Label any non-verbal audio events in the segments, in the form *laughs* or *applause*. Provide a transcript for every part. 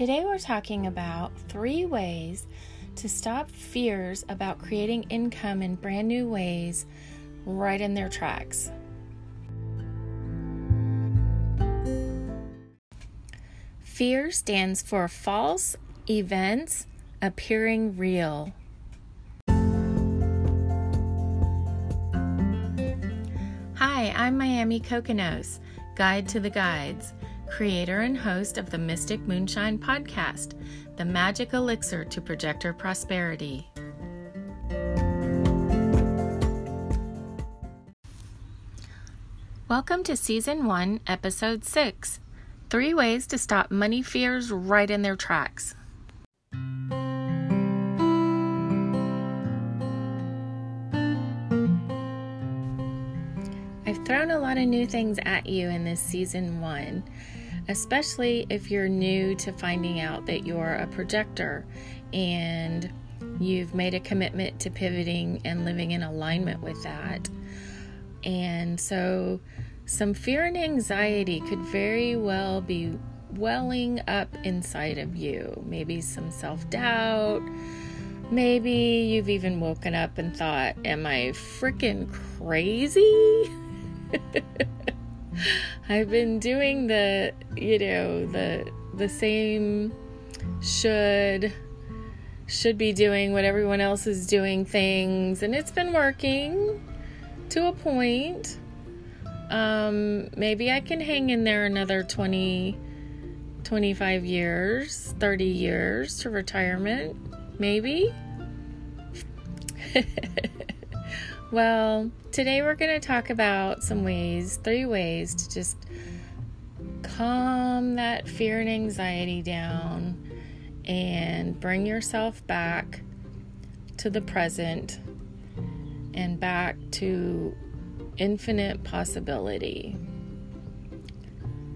Today we're talking about three ways to stop fears about creating income in brand new ways right in their tracks. Fear stands for false events appearing real. Hi, I'm Miami Coconos, guide to the guides, creator and host of the Mystic Moonshine podcast, the magic elixir to projector prosperity. Welcome to Season 1, Episode 6 Three Ways to Stop Money Fears Right in Their Tracks. I've thrown a lot of new things at you in this season one, especially if you're new to finding out that you're a projector and you've made a commitment to pivoting and living in alignment with that. And so, some fear and anxiety could very well be welling up inside of you. Maybe some self doubt. Maybe you've even woken up and thought, Am I freaking crazy? *laughs* I've been doing the, you know, the the same should should be doing what everyone else is doing things and it's been working to a point. Um maybe I can hang in there another 20 25 years, 30 years to retirement, maybe. *laughs* Well, today we're going to talk about some ways, three ways to just calm that fear and anxiety down and bring yourself back to the present and back to infinite possibility.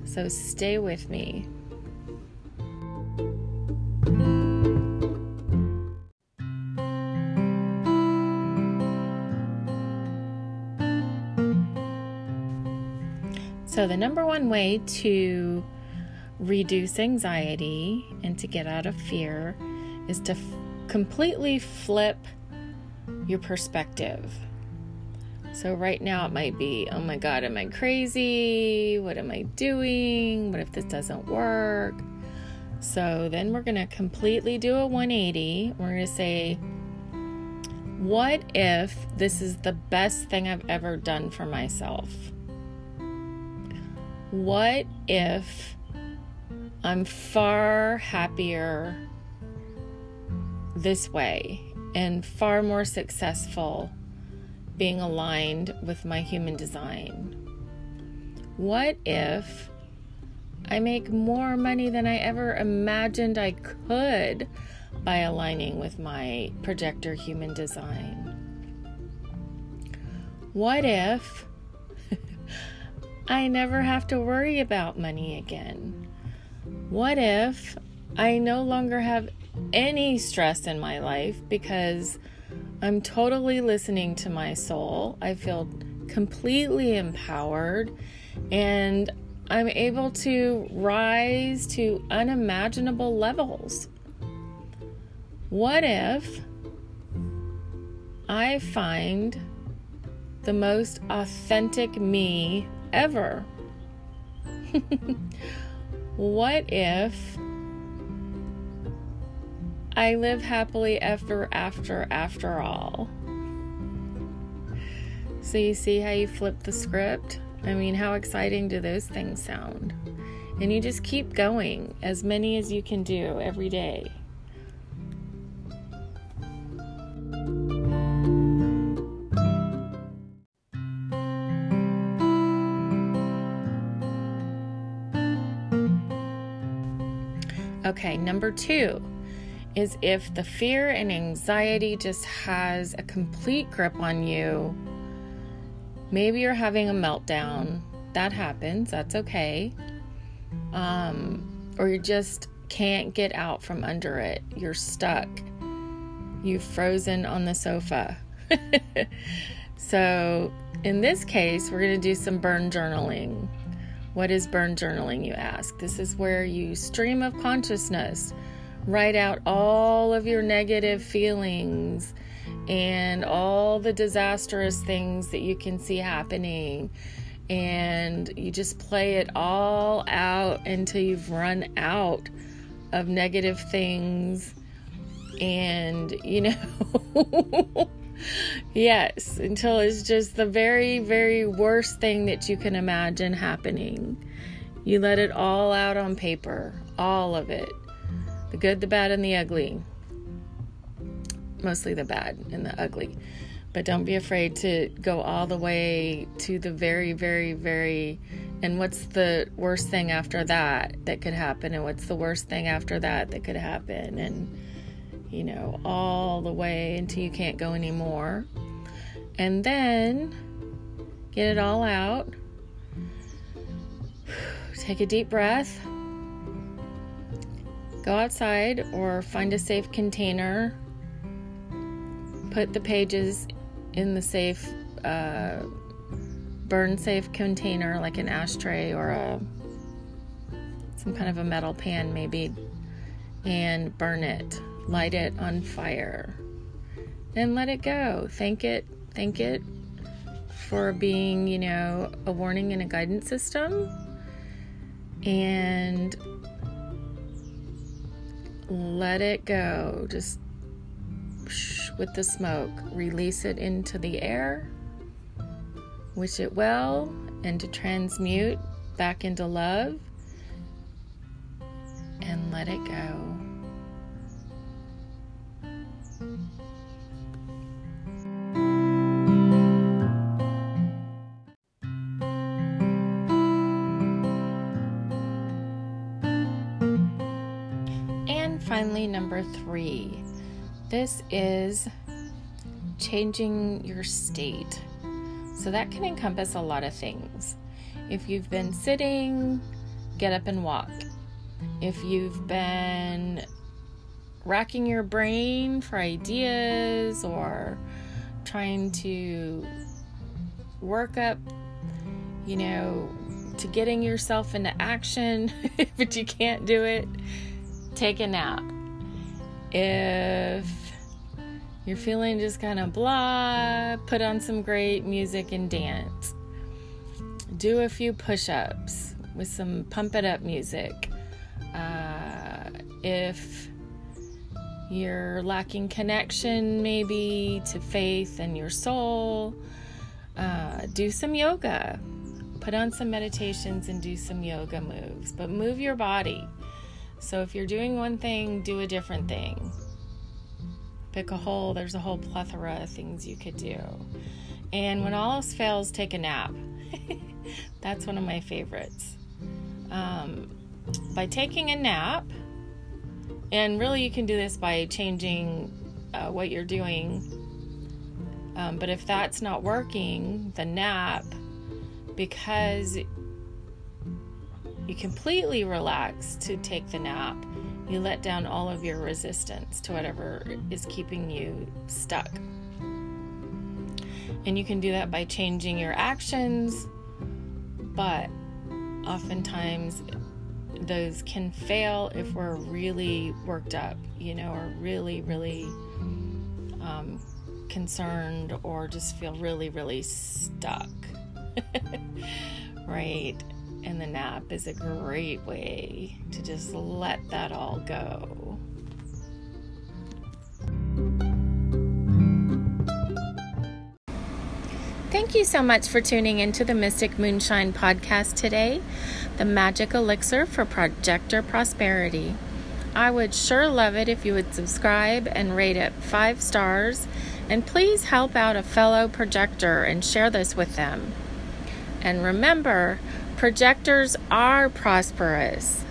So stay with me. So, the number one way to reduce anxiety and to get out of fear is to f- completely flip your perspective. So, right now it might be, oh my God, am I crazy? What am I doing? What if this doesn't work? So, then we're going to completely do a 180. We're going to say, what if this is the best thing I've ever done for myself? What if I'm far happier this way and far more successful being aligned with my human design? What if I make more money than I ever imagined I could by aligning with my projector human design? What if I never have to worry about money again? What if I no longer have any stress in my life because I'm totally listening to my soul? I feel completely empowered and I'm able to rise to unimaginable levels. What if I find the most authentic me ever. *laughs* what if I live happily ever after after all? So you see how you flip the script? I mean, how exciting do those things sound? And you just keep going, as many as you can do every day. Okay, number two is if the fear and anxiety just has a complete grip on you. Maybe you're having a meltdown. That happens. That's okay. Um, or you just can't get out from under it. You're stuck. You've frozen on the sofa. *laughs* so, in this case, we're going to do some burn journaling. What is burn journaling, you ask? This is where you stream of consciousness, write out all of your negative feelings and all the disastrous things that you can see happening. And you just play it all out until you've run out of negative things. And, you know, *laughs* yes, until it's just the very, very worst thing that you can imagine happening. You let it all out on paper, all of it the good, the bad, and the ugly. Mostly the bad and the ugly. But don't be afraid to go all the way to the very, very, very. And what's the worst thing after that that could happen? And what's the worst thing after that that could happen? And you know, all the way until you can't go anymore. And then get it all out. *sighs* Take a deep breath. Go outside or find a safe container. Put the pages in the safe, uh, burn safe container like an ashtray or a some kind of a metal pan maybe and burn it light it on fire and let it go. Thank it, thank it for being, you know, a warning and a guidance system. And let it go. Just with the smoke, release it into the air. Wish it well and to transmute back into love and let it go. Finally, number three this is changing your state. So that can encompass a lot of things. If you've been sitting, get up and walk. If you've been racking your brain for ideas or trying to work up, you know, to getting yourself into action, *laughs* but you can't do it, take a nap. If you're feeling just kind of blah, put on some great music and dance. Do a few push ups with some pump it up music. Uh, if you're lacking connection, maybe to faith and your soul, uh, do some yoga. Put on some meditations and do some yoga moves, but move your body. So if you're doing one thing, do a different thing. Pick a whole, there's a whole plethora of things you could do. And when all else fails, take a nap. *laughs* That's one of my favorites. Um, by taking a nap, and really you can do this by changing uh, what you're doing. Um, but if that's not working, the nap, because you completely relax to take the nap. You let down all of your resistance to whatever is keeping you stuck. And you can do that by changing your actions, but oftentimes those can fail if we're really worked up, you know, or really, really um, concerned or just feel really, really stuck. *laughs* right? And the nap is a great way to just let that all go. Thank you so much for tuning into the Mystic Moonshine podcast today, the magic elixir for projector prosperity. I would sure love it if you would subscribe and rate it five stars, and please help out a fellow projector and share this with them. And remember, projectors are prosperous.